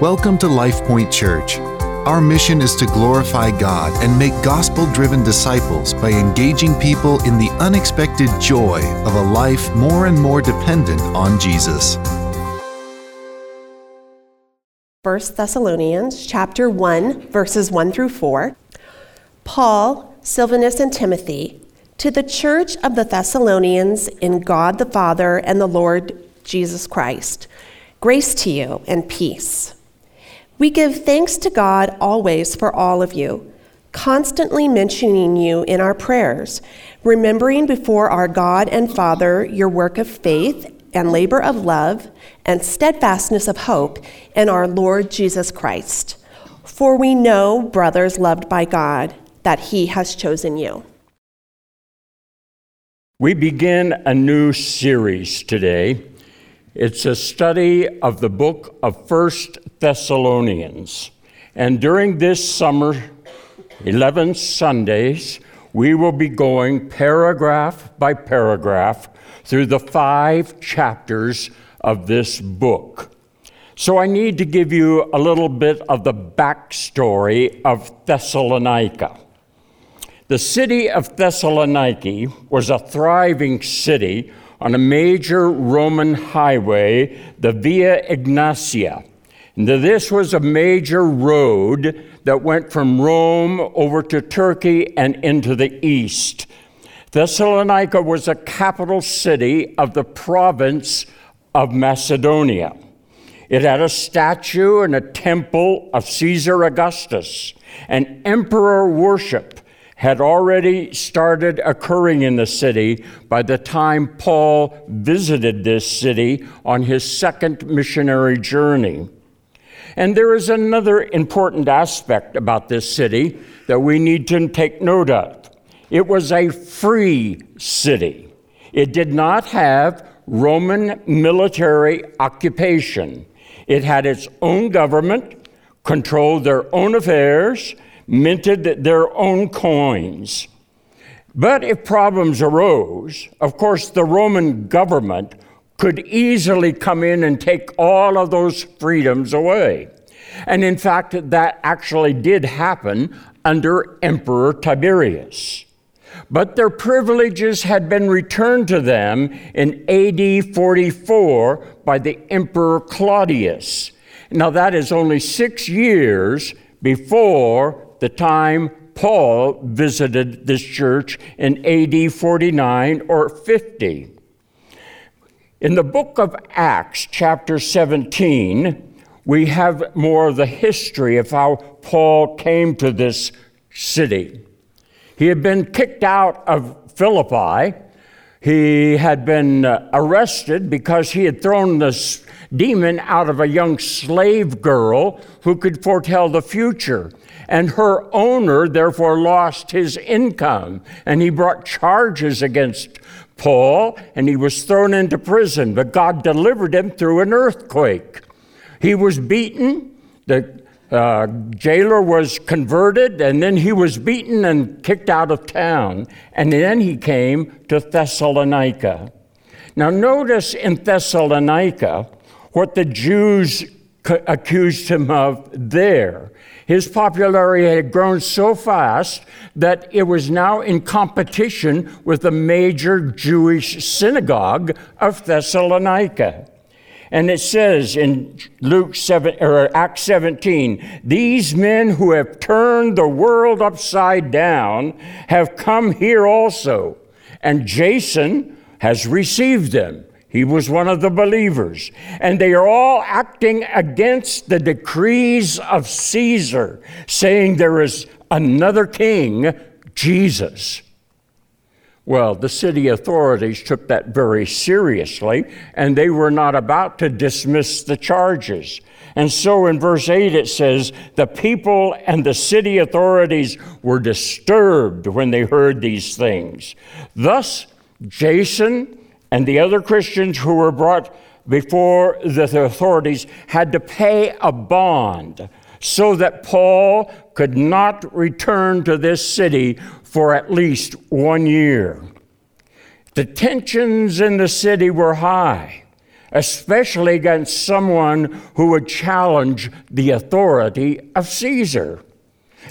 Welcome to LifePoint Church. Our mission is to glorify God and make gospel driven disciples by engaging people in the unexpected joy of a life more and more dependent on Jesus. 1 Thessalonians chapter 1 verses 1 through 4. Paul, Silvanus and Timothy to the church of the Thessalonians in God the Father and the Lord Jesus Christ. Grace to you and peace. We give thanks to God always for all of you, constantly mentioning you in our prayers, remembering before our God and Father your work of faith and labor of love and steadfastness of hope in our Lord Jesus Christ. For we know, brothers loved by God, that He has chosen you. We begin a new series today. It's a study of the book of First Thessalonians. And during this summer, 11 Sundays, we will be going paragraph by paragraph through the five chapters of this book. So I need to give you a little bit of the backstory of Thessalonica. The city of Thessaloniki was a thriving city on a major Roman highway, the Via Egnatia. This was a major road that went from Rome over to Turkey and into the east. Thessalonica was a capital city of the province of Macedonia. It had a statue and a temple of Caesar Augustus, and emperor worship had already started occurring in the city by the time Paul visited this city on his second missionary journey. And there is another important aspect about this city that we need to take note of. It was a free city. It did not have Roman military occupation. It had its own government, controlled their own affairs, minted their own coins. But if problems arose, of course, the Roman government could easily come in and take all of those freedoms away. And in fact, that actually did happen under Emperor Tiberius. But their privileges had been returned to them in AD 44 by the Emperor Claudius. Now, that is only six years before the time Paul visited this church in AD 49 or 50. In the book of Acts, chapter 17, we have more of the history of how Paul came to this city. He had been kicked out of Philippi. He had been uh, arrested because he had thrown this demon out of a young slave girl who could foretell the future and her owner therefore lost his income. And he brought charges against Paul, and he was thrown into prison, but God delivered him through an earthquake. He was beaten, the uh, jailer was converted, and then he was beaten and kicked out of town. And then he came to Thessalonica. Now, notice in Thessalonica what the Jews accused him of there. His popularity had grown so fast that it was now in competition with the major Jewish synagogue of Thessalonica. And it says in Luke 7 or Acts 17, these men who have turned the world upside down have come here also, and Jason has received them. He was one of the believers. And they are all acting against the decrees of Caesar, saying there is another king, Jesus. Well, the city authorities took that very seriously, and they were not about to dismiss the charges. And so in verse 8 it says, The people and the city authorities were disturbed when they heard these things. Thus, Jason, and the other Christians who were brought before the authorities had to pay a bond so that Paul could not return to this city for at least one year. The tensions in the city were high, especially against someone who would challenge the authority of Caesar.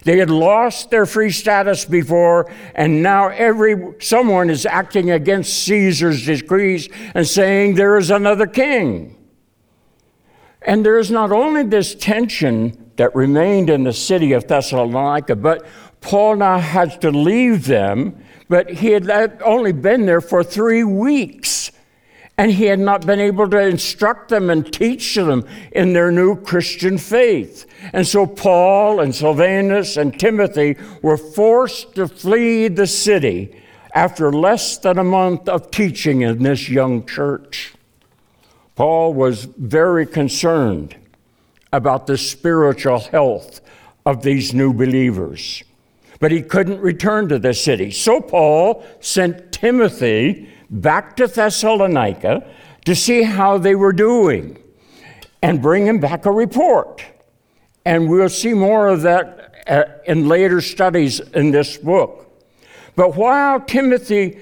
They had lost their free status before, and now every someone is acting against Caesar's decrees and saying there is another king. And there is not only this tension that remained in the city of Thessalonica, but Paul now had to leave them, but he had only been there for three weeks. And he had not been able to instruct them and teach them in their new Christian faith. And so Paul and Silvanus and Timothy were forced to flee the city after less than a month of teaching in this young church. Paul was very concerned about the spiritual health of these new believers but he couldn't return to the city. So Paul sent Timothy back to Thessalonica to see how they were doing and bring him back a report. And we'll see more of that uh, in later studies in this book. But while Timothy,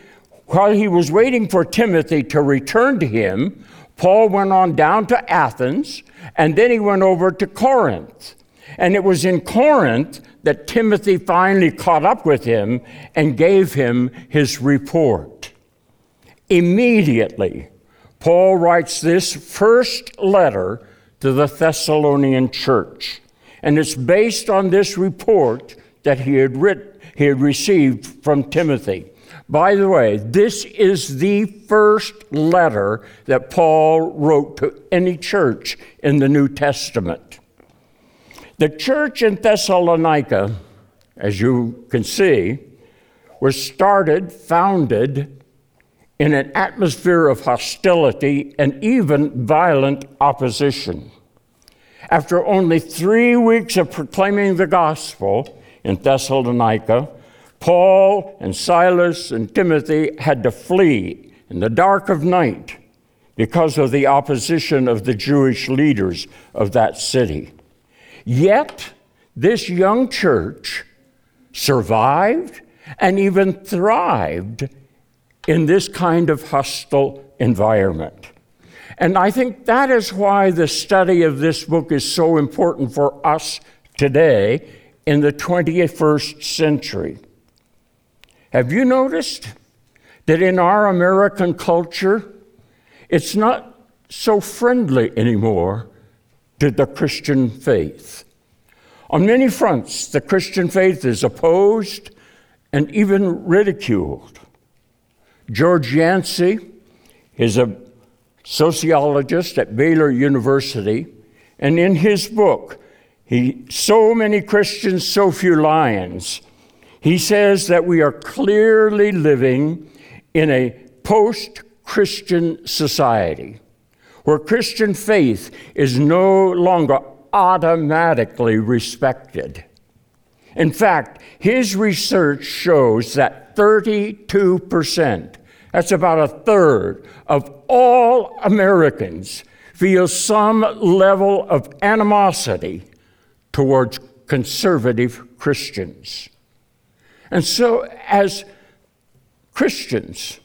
while he was waiting for Timothy to return to him, Paul went on down to Athens and then he went over to Corinth. And it was in Corinth that Timothy finally caught up with him and gave him his report. Immediately, Paul writes this first letter to the Thessalonian church. And it's based on this report that he had, writ- he had received from Timothy. By the way, this is the first letter that Paul wrote to any church in the New Testament. The church in Thessalonica, as you can see, was started, founded in an atmosphere of hostility and even violent opposition. After only three weeks of proclaiming the gospel in Thessalonica, Paul and Silas and Timothy had to flee in the dark of night because of the opposition of the Jewish leaders of that city. Yet, this young church survived and even thrived in this kind of hostile environment. And I think that is why the study of this book is so important for us today in the 21st century. Have you noticed that in our American culture, it's not so friendly anymore to the Christian faith. On many fronts, the Christian faith is opposed and even ridiculed. George Yancey is a sociologist at Baylor University, and in his book, he, So Many Christians, So Few Lions, he says that we are clearly living in a post Christian society where Christian faith is no longer automatically respected. In fact, his research shows that 32%, that's about a third of all Americans, feel some level of animosity towards conservative Christians. And so, as Christians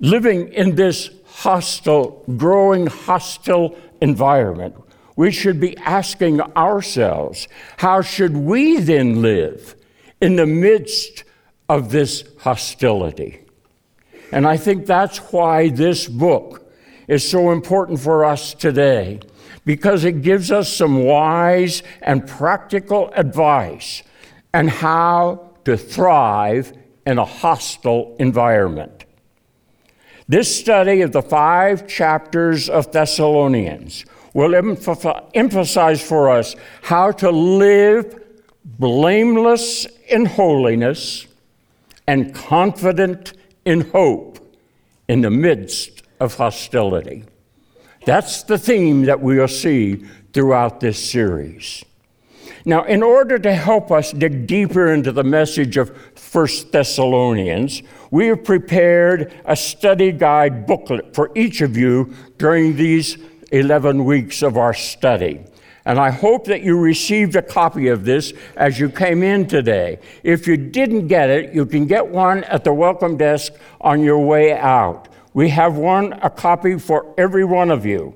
living in this hostile, growing hostile environment, we should be asking ourselves how should we then live in the midst of this hostility? And I think that's why this book is so important for us today, because it gives us some wise and practical advice on how to thrive in a hostile environment. This study of the five chapters of Thessalonians will emphasize for us how to live blameless in holiness and confident in hope in the midst of hostility. That's the theme that we'll see throughout this series. Now, in order to help us dig deeper into the message of 1 Thessalonians, we have prepared a study guide booklet for each of you during these 11 weeks of our study. And I hope that you received a copy of this as you came in today. If you didn't get it, you can get one at the welcome desk on your way out. We have one, a copy for every one of you.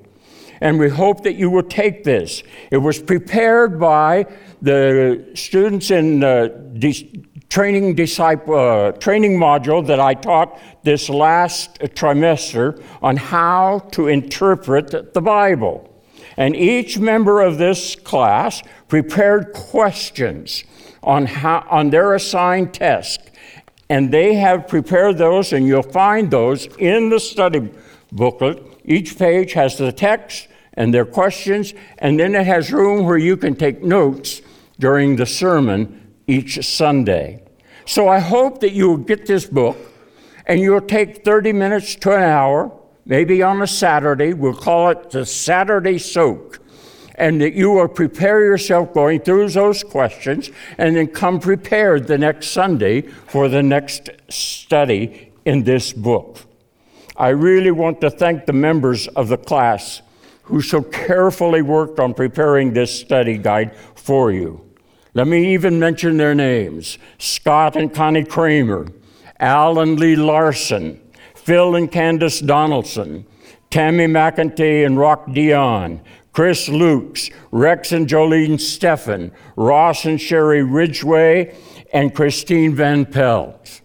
And we hope that you will take this. It was prepared by the students in the training disciple uh, training module that I taught this last trimester on how to interpret the Bible. And each member of this class prepared questions on, how, on their assigned task. And they have prepared those, and you'll find those in the study booklet. Each page has the text and their questions, and then it has room where you can take notes during the sermon each Sunday. So I hope that you will get this book and you'll take 30 minutes to an hour, maybe on a Saturday. We'll call it the Saturday Soak and that you will prepare yourself going through those questions and then come prepared the next Sunday for the next study in this book. I really want to thank the members of the class who so carefully worked on preparing this study guide for you. Let me even mention their names Scott and Connie Kramer, Al and Lee Larson, Phil and Candace Donaldson, Tammy McEntee and Rock Dion, Chris Lukes, Rex and Jolene Steffen, Ross and Sherry Ridgway, and Christine Van Pelt.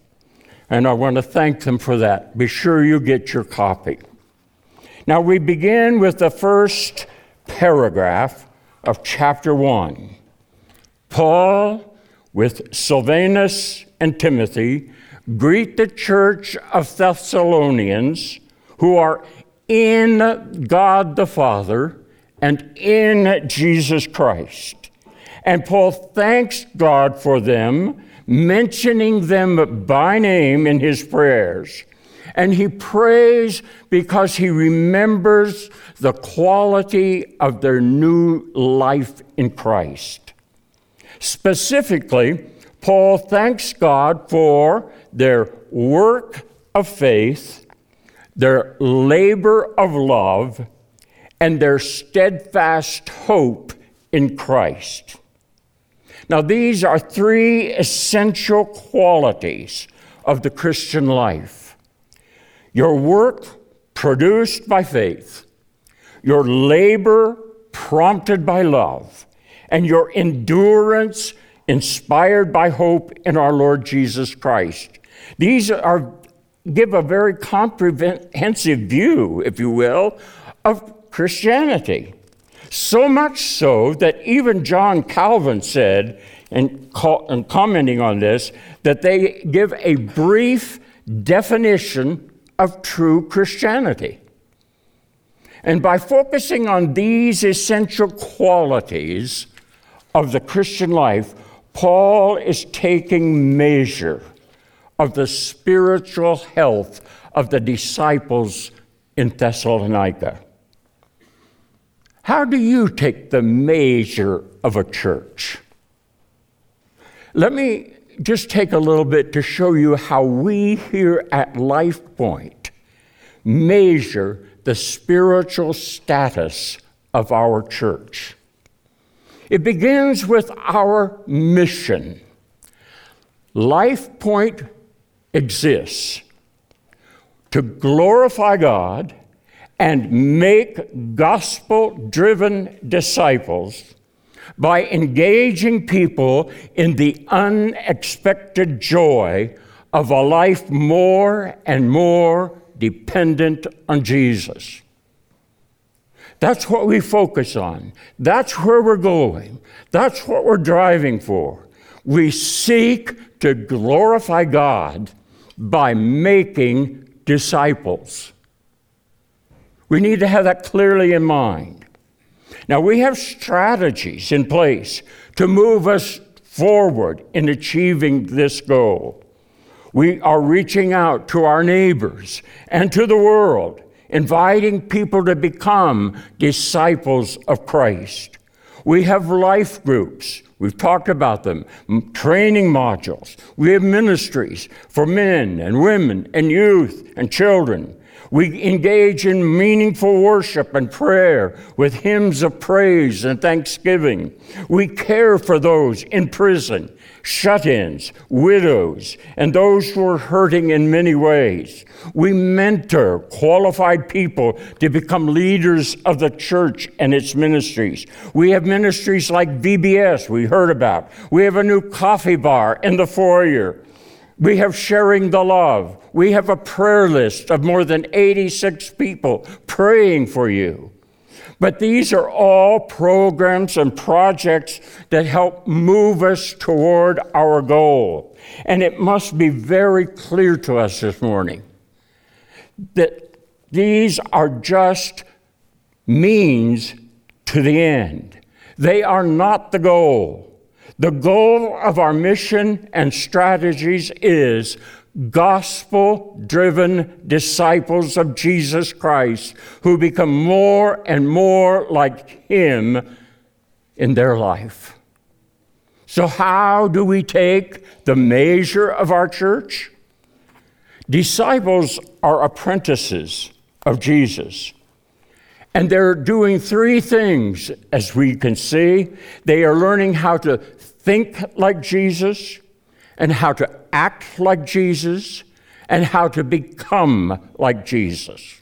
And I want to thank them for that. Be sure you get your copy. Now, we begin with the first paragraph of chapter 1. Paul, with Silvanus and Timothy, greet the church of Thessalonians who are in God the Father and in Jesus Christ. And Paul thanks God for them, mentioning them by name in his prayers. And he prays because he remembers the quality of their new life in Christ. Specifically, Paul thanks God for their work of faith, their labor of love, and their steadfast hope in Christ. Now, these are three essential qualities of the Christian life your work produced by faith, your labor prompted by love, and your endurance inspired by hope in our Lord Jesus Christ. These are give a very comprehensive view, if you will, of Christianity. So much so that even John Calvin said, in, in commenting on this, that they give a brief definition of true Christianity. And by focusing on these essential qualities of the Christian life, Paul is taking measure of the spiritual health of the disciples in Thessalonica. How do you take the measure of a church? Let me just take a little bit to show you how we here at Life Point measure the spiritual status of our church. It begins with our mission. Life Point exists to glorify God and make gospel driven disciples by engaging people in the unexpected joy of a life more and more dependent on Jesus. That's what we focus on. That's where we're going. That's what we're driving for. We seek to glorify God by making disciples. We need to have that clearly in mind. Now, we have strategies in place to move us forward in achieving this goal. We are reaching out to our neighbors and to the world, inviting people to become disciples of Christ. We have life groups. We've talked about them, training modules. We have ministries for men and women and youth and children. We engage in meaningful worship and prayer with hymns of praise and thanksgiving. We care for those in prison, shut ins, widows, and those who are hurting in many ways. We mentor qualified people to become leaders of the church and its ministries. We have ministries like VBS, we heard about. We have a new coffee bar in the foyer. We have sharing the love. We have a prayer list of more than 86 people praying for you. But these are all programs and projects that help move us toward our goal. And it must be very clear to us this morning that these are just means to the end. They are not the goal. The goal of our mission and strategies is gospel driven disciples of Jesus Christ who become more and more like Him in their life. So, how do we take the measure of our church? Disciples are apprentices of Jesus. And they're doing three things, as we can see. They are learning how to think like Jesus, and how to act like Jesus, and how to become like Jesus.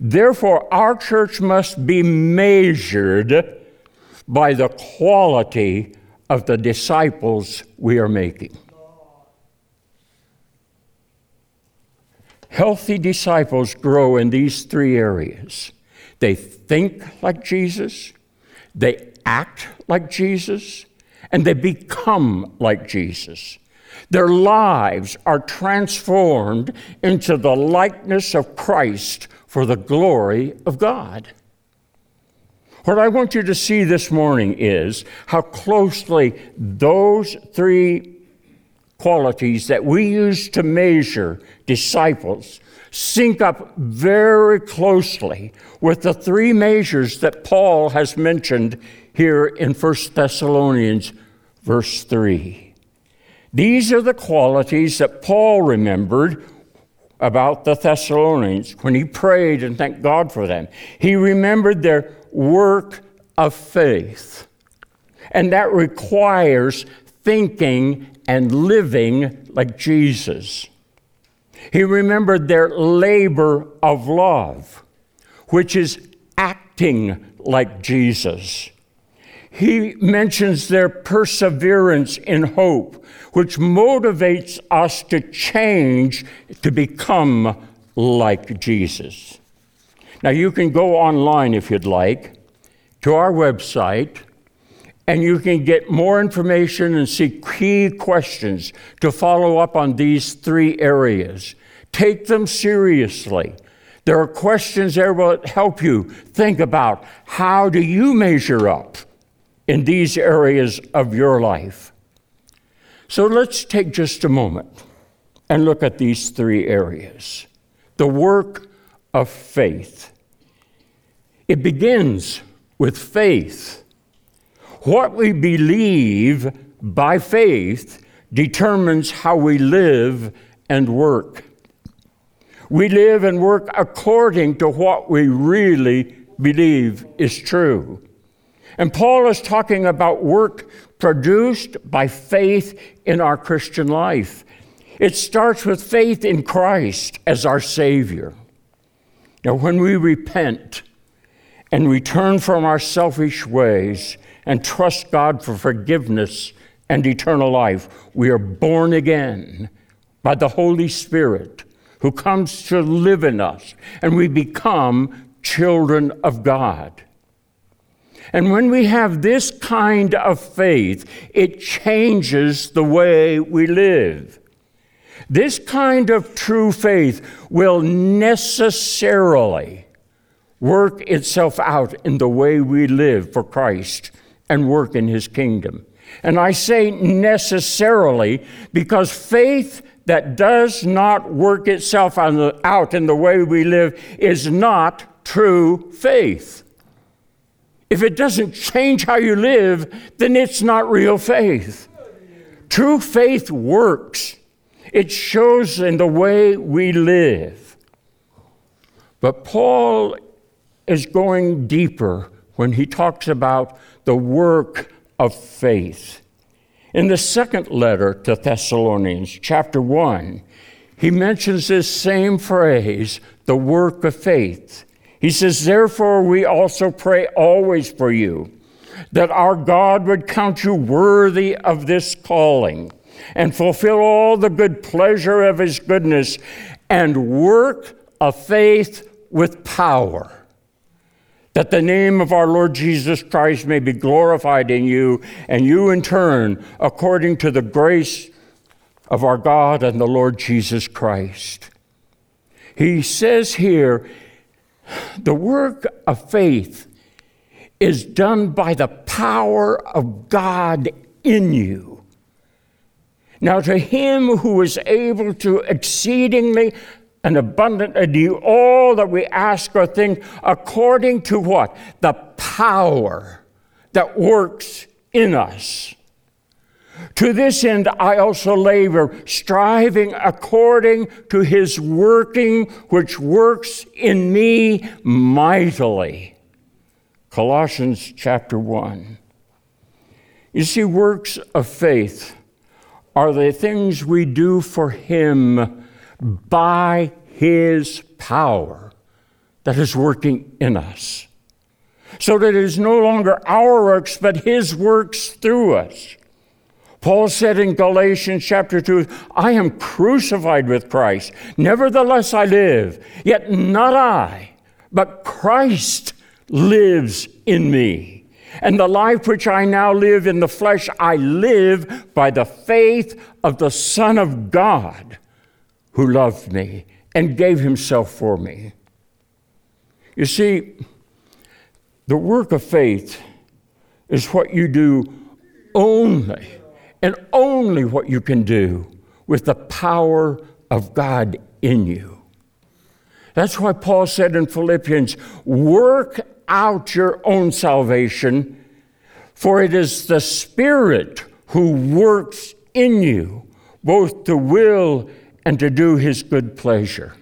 Therefore, our church must be measured by the quality of the disciples we are making. Healthy disciples grow in these three areas they think like Jesus, they act like Jesus, and they become like Jesus. Their lives are transformed into the likeness of Christ for the glory of God. What I want you to see this morning is how closely those three qualities that we use to measure disciples sync up very closely with the three measures that Paul has mentioned here in 1 Thessalonians verse 3. These are the qualities that Paul remembered about the Thessalonians when he prayed and thanked God for them. He remembered their work of faith. And that requires thinking and living like Jesus. He remembered their labor of love, which is acting like Jesus he mentions their perseverance in hope, which motivates us to change to become like Jesus. Now, you can go online if you'd like to our website, and you can get more information and see key questions to follow up on these three areas. Take them seriously. There are questions there that help you think about how do you measure up in these areas of your life. So let's take just a moment and look at these three areas. The work of faith. It begins with faith. What we believe by faith determines how we live and work. We live and work according to what we really believe is true. And Paul is talking about work produced by faith in our Christian life. It starts with faith in Christ as our Savior. Now, when we repent and return from our selfish ways and trust God for forgiveness and eternal life, we are born again by the Holy Spirit who comes to live in us, and we become children of God. And when we have this kind of faith, it changes the way we live. This kind of true faith will necessarily work itself out in the way we live for Christ and work in His kingdom. And I say necessarily because faith that does not work itself out in the way we live is not true faith. If it doesn't change how you live, then it's not real faith. True faith works, it shows in the way we live. But Paul is going deeper when he talks about the work of faith. In the second letter to Thessalonians, chapter 1, he mentions this same phrase, the work of faith. He says, Therefore, we also pray always for you, that our God would count you worthy of this calling and fulfill all the good pleasure of his goodness and work of faith with power that the name of our Lord Jesus Christ may be glorified in you, and you in turn, according to the grace of our God and the Lord Jesus Christ. He says here, the work of faith is done by the power of God in you. Now, to him who is able to exceedingly and abundantly do all that we ask or think according to what? The power that works in us. To this end, I also labor, striving according to his working, which works in me mightily. Colossians chapter 1. You see, works of faith are the things we do for him by his power that is working in us. So that it is no longer our works, but his works through us. Paul said in Galatians chapter 2, I am crucified with Christ. Nevertheless, I live. Yet not I, but Christ lives in me. And the life which I now live in the flesh, I live by the faith of the Son of God who loved me and gave himself for me. You see, the work of faith is what you do only, and only what you can do with the power of God in you. That's why Paul said in Philippians, work out your own salvation, for it is the Spirit who works in you, both to will and to do his good pleasure.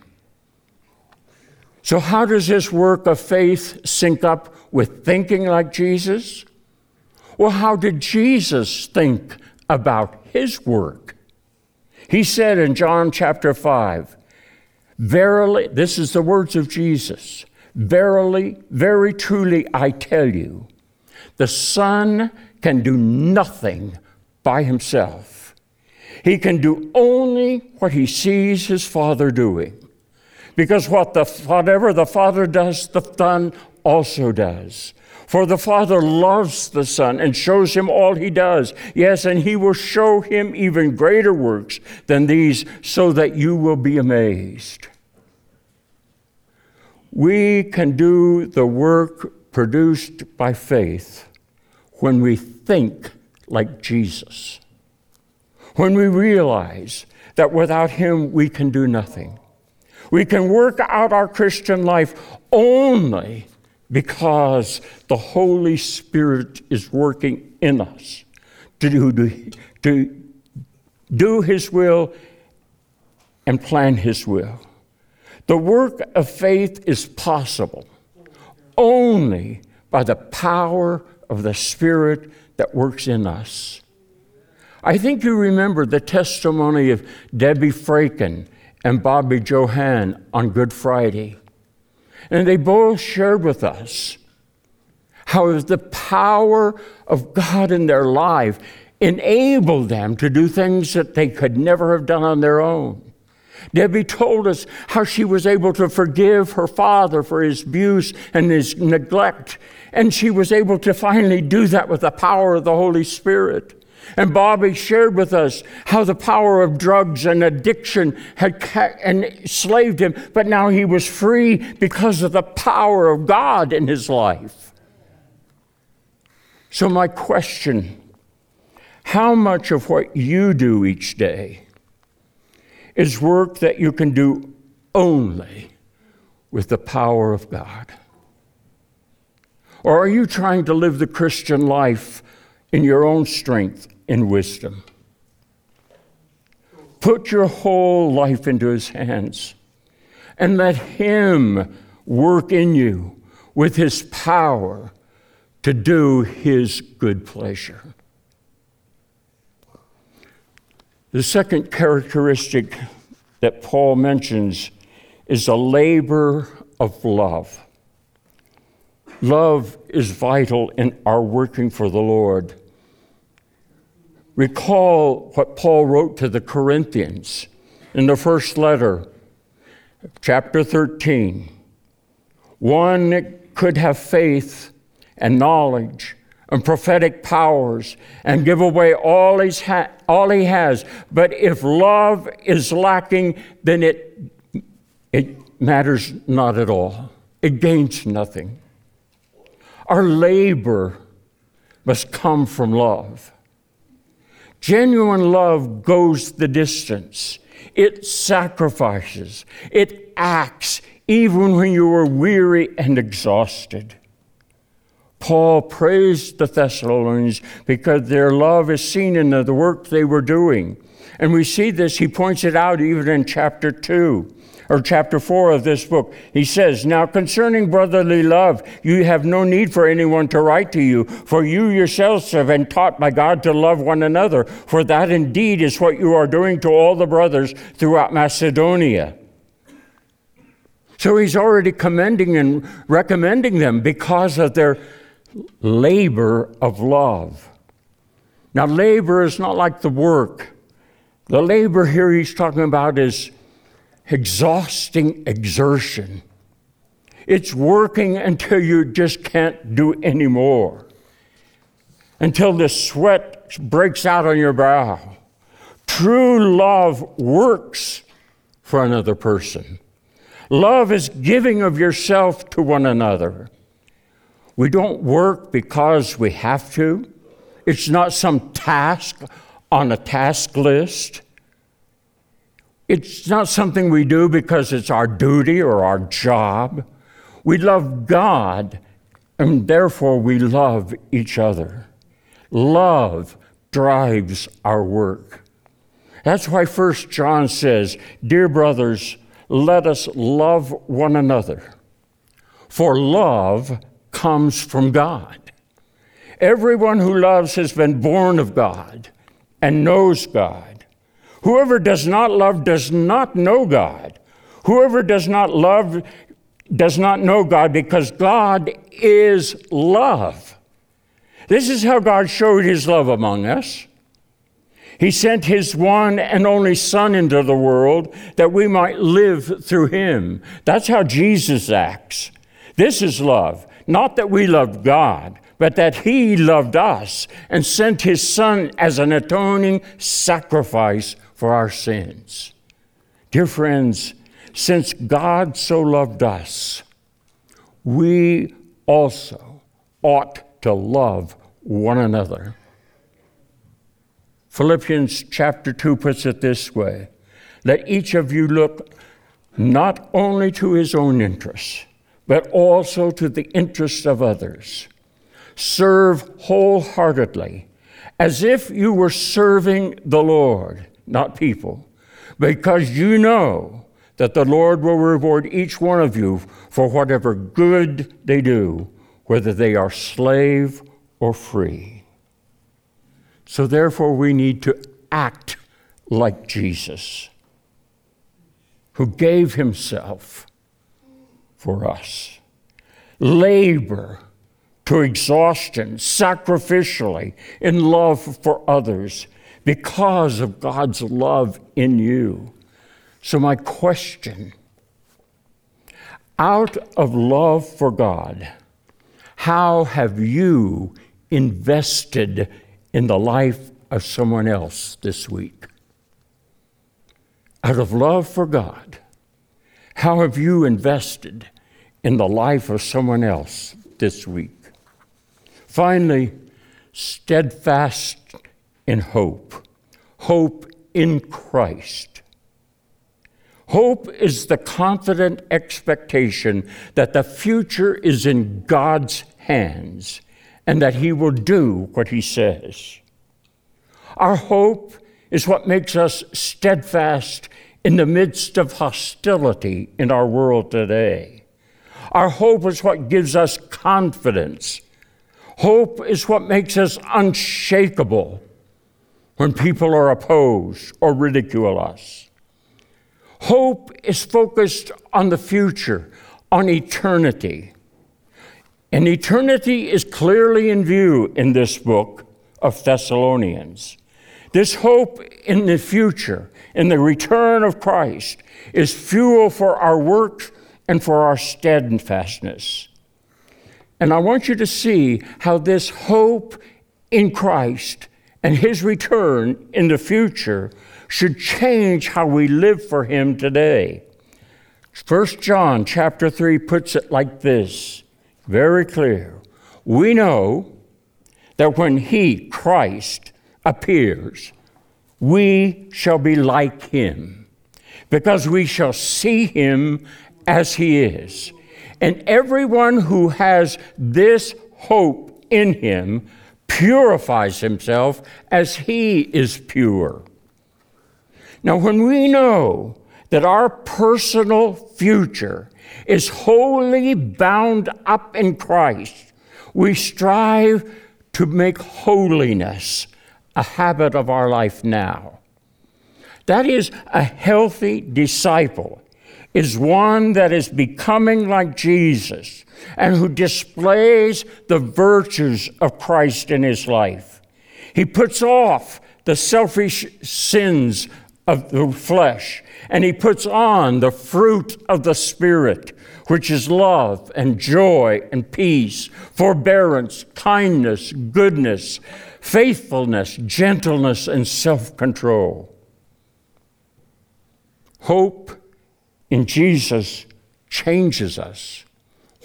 So, how does this work of faith sync up with thinking like Jesus? Well, how did Jesus think about his work? He said in John chapter 5, Verily, this is the words of Jesus Verily, very truly, I tell you, the Son can do nothing by himself. He can do only what he sees his Father doing. Because what the, whatever the Father does, the Son also does. For the Father loves the Son and shows him all he does. Yes, and he will show him even greater works than these, so that you will be amazed. We can do the work produced by faith when we think like Jesus when we realize that without Him we can do nothing. We can work out our Christian life only because the Holy Spirit is working in us to do, to do His will and plan His will. The work of faith is possible only by the power of the Spirit that works in us. I think you remember the testimony of Debbie Fraken and Bobby Johan on Good Friday. And they both shared with us how the power of God in their life enabled them to do things that they could never have done on their own. Debbie told us how she was able to forgive her father for his abuse and his neglect, and she was able to finally do that with the power of the Holy Spirit. And Bobby shared with us how the power of drugs and addiction had enslaved him, but now he was free because of the power of God in his life. So, my question how much of what you do each day is work that you can do only with the power of God? Or are you trying to live the Christian life in your own strength and wisdom. Put your whole life into his hands and let him work in you with his power to do his good pleasure. The second characteristic that Paul mentions is a labor of love. Love is vital in our working for the Lord. Recall what Paul wrote to the Corinthians in the first letter, chapter 13. One could have faith and knowledge and prophetic powers and give away all, ha- all he has, but if love is lacking, then it, it matters not at all. It gains nothing. Our labor must come from love. Genuine love goes the distance. It sacrifices. It acts even when you are weary and exhausted. Paul praised the Thessalonians because their love is seen in the work they were doing. And we see this, he points it out even in chapter 2 or chapter 4 of this book. He says, Now concerning brotherly love, you have no need for anyone to write to you, for you yourselves have been taught by God to love one another, for that indeed is what you are doing to all the brothers throughout Macedonia. So he's already commending and recommending them because of their labor of love. Now, labor is not like the work. The labor here he's talking about is exhausting exertion. It's working until you just can't do anymore, until the sweat breaks out on your brow. True love works for another person. Love is giving of yourself to one another. We don't work because we have to. It's not some task on a task list. It's not something we do because it's our duty or our job. We love God, and therefore we love each other. Love drives our work. That's why 1 John says, Dear brothers, let us love one another. For love comes from God. Everyone who loves has been born of God and knows God. Whoever does not love does not know God. Whoever does not love does not know God because God is love. This is how God showed his love among us. He sent his one and only Son into the world that we might live through him. That's how Jesus acts. This is love. Not that we loved God, but that he loved us and sent his Son as an atoning sacrifice for our sins. Dear friends, since God so loved us, we also ought to love one another. Philippians chapter 2 puts it this way Let each of you look not only to his own interests, but also to the interests of others. Serve wholeheartedly, as if you were serving the Lord not people, because you know that the Lord will reward each one of you for whatever good they do, whether they are slave or free. So, therefore, we need to act like Jesus, who gave himself for us. Labor to exhaustion sacrificially in love for others because of God's love in you. So, my question out of love for God, how have you invested in the life of someone else this week? Out of love for God, how have you invested in the life of someone else this week? Finally, steadfast in hope. Hope in Christ. Hope is the confident expectation that the future is in God's hands and that He will do what He says. Our hope is what makes us steadfast in the midst of hostility in our world today. Our hope is what gives us confidence. Hope is what makes us unshakable when people are opposed or ridicule us. Hope is focused on the future, on eternity. And eternity is clearly in view in this book of Thessalonians. This hope in the future, in the return of Christ, is fuel for our work and for our steadfastness. And I want you to see how this hope in Christ and his return in the future should change how we live for him today. 1 John chapter 3 puts it like this, very clear. We know that when he, Christ, appears, we shall be like him, because we shall see him as he is. And everyone who has this hope in him purifies himself as he is pure. Now, when we know that our personal future is wholly bound up in Christ, we strive to make holiness a habit of our life now. That is, a healthy disciple is one that is becoming like Jesus and who displays the virtues of Christ in his life. He puts off the selfish sins of the flesh and he puts on the fruit of the Spirit, which is love and joy and peace, forbearance, kindness, goodness, faithfulness, gentleness, and self control. Hope in Jesus changes us.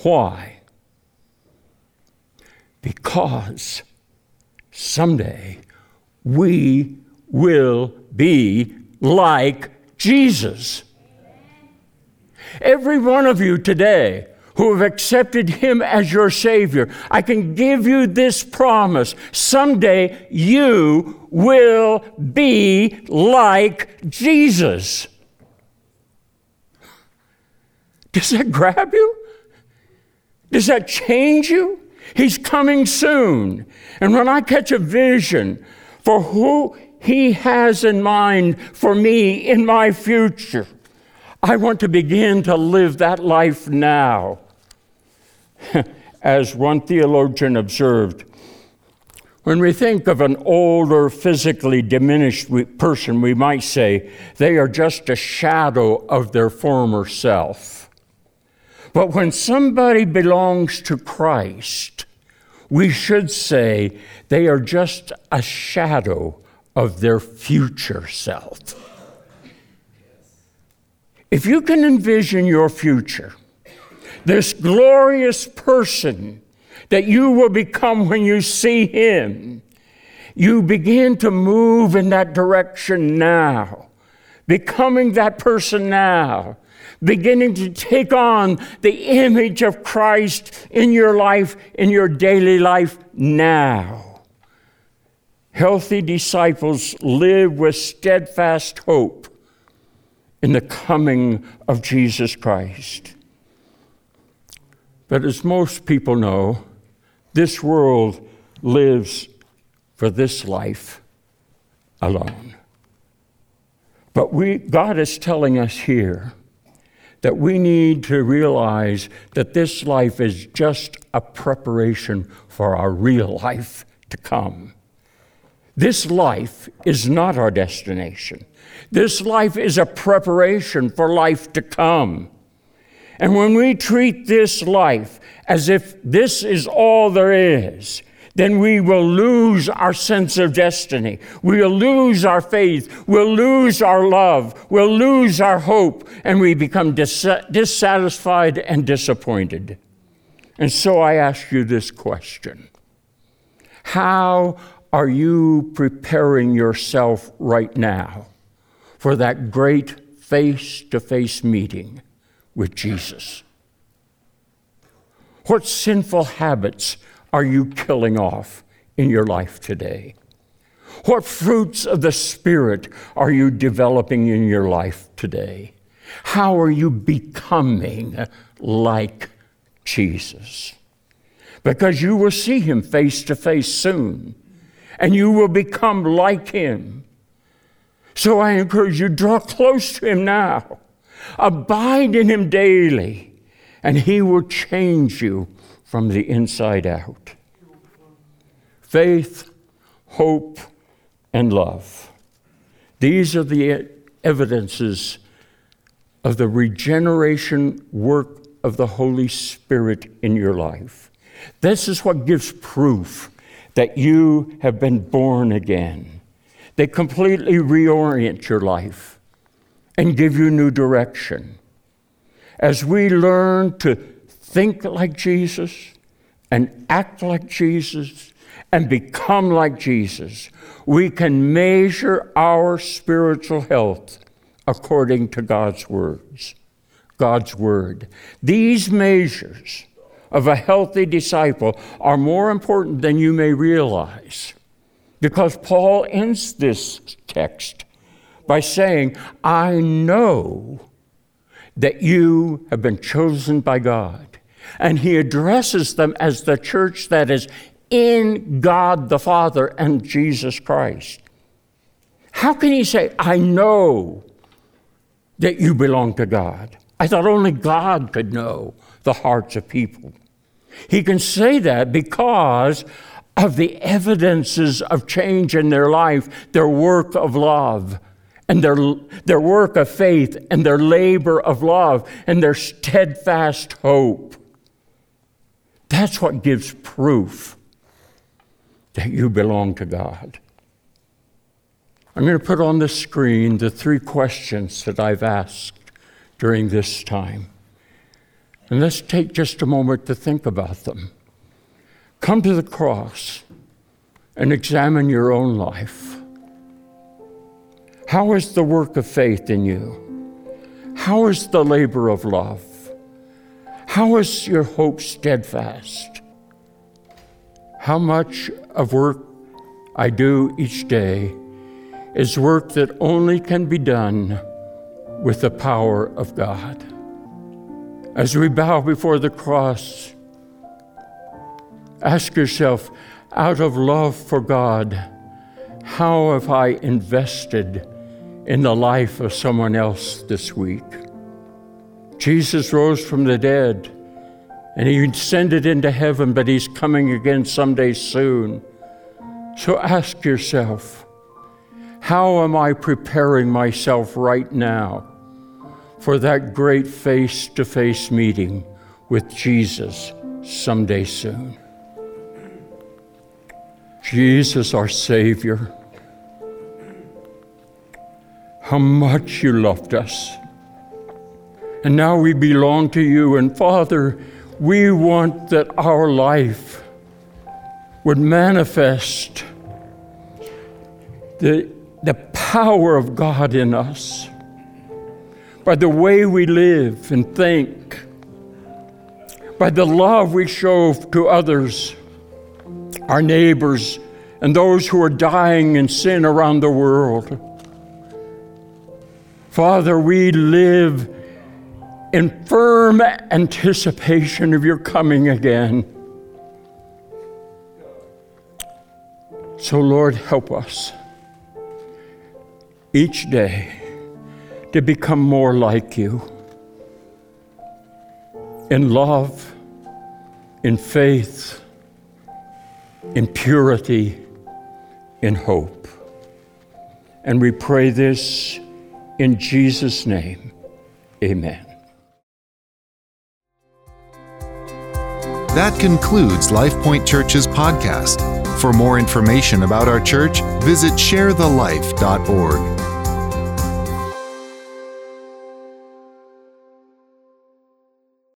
Why? Because someday we will be like Jesus. Every one of you today who have accepted Him as your Savior, I can give you this promise. Someday you will be like Jesus. Does that grab you? Does that change you? He's coming soon. And when I catch a vision for who He has in mind for me in my future, I want to begin to live that life now. As one theologian observed, when we think of an older, physically diminished person, we might say they are just a shadow of their former self. But when somebody belongs to Christ, we should say they are just a shadow of their future self. If you can envision your future, this glorious person that you will become when you see him, you begin to move in that direction now, becoming that person now, beginning to take on the image of Christ in your life, in your daily life now. Healthy disciples live with steadfast hope in the coming of Jesus Christ. But as most people know, this world lives for this life alone. But we, God is telling us here that we need to realize that this life is just a preparation for our real life to come. This life is not our destination. This life is a preparation for life to come. And when we treat this life as if this is all there is, then we will lose our sense of destiny. We'll lose our faith. We'll lose our love. We'll lose our hope. And we become dis- dissatisfied and disappointed. And so I ask you this question How are you preparing yourself right now for that great face to face meeting with Jesus? What sinful habits are you killing off in your life today? What fruits of the Spirit are you developing in your life today? How are you becoming like Jesus. Because you will see him face to face soon, and you will become like him. So I encourage you, draw close to him now. Abide in him daily, and he will change you from the inside out. Faith, hope, and love. These are the evidences of the regeneration work of the Holy Spirit in your life. This is what gives proof that you have been born again. They completely reorient your life and give you new direction. As we learn to think like Jesus and act like Jesus and become like Jesus, we can measure our spiritual health according to God's words. God's word. These measures of a healthy disciple are more important than you may realize. Because Paul ends this text by saying, I know that you have been chosen by God. And he addresses them as the church that is in God the Father and Jesus Christ. How can he say, I know that you belong to God? I thought only God could know the hearts of people. He can say that because of the evidences of change in their life, their work of love, and their, their work of faith, and their labor of love, and their steadfast hope. That's what gives proof that you belong to God. I'm going to put on the screen the three questions that I've asked during this time. And let's take just a moment to think about them. Come to the cross and examine your own life. How is the work of faith in you? How is the labor of love? How is your hope steadfast? How much of work I do each day is work that only can be done with the power of God. As we bow before the cross, ask yourself, out of love for God, how have I invested in the life of someone else this week? Jesus rose from the dead and he ascended into heaven, but he's coming again someday soon. So ask yourself, how am I preparing myself right now for that great face to face meeting with Jesus someday soon? Jesus, our Savior, how much you loved us. And now we belong to you. And Father, we want that our life would manifest the, the power of God in us by the way we live and think, by the love we show to others, our neighbors, and those who are dying in sin around the world. Father, we live in firm anticipation of your coming again. So, Lord, help us each day to become more like you in love, in faith, in purity, in hope. And we pray this in Jesus' name. Amen. That concludes LifePoint Church's podcast. For more information about our church, visit sharethelife.org.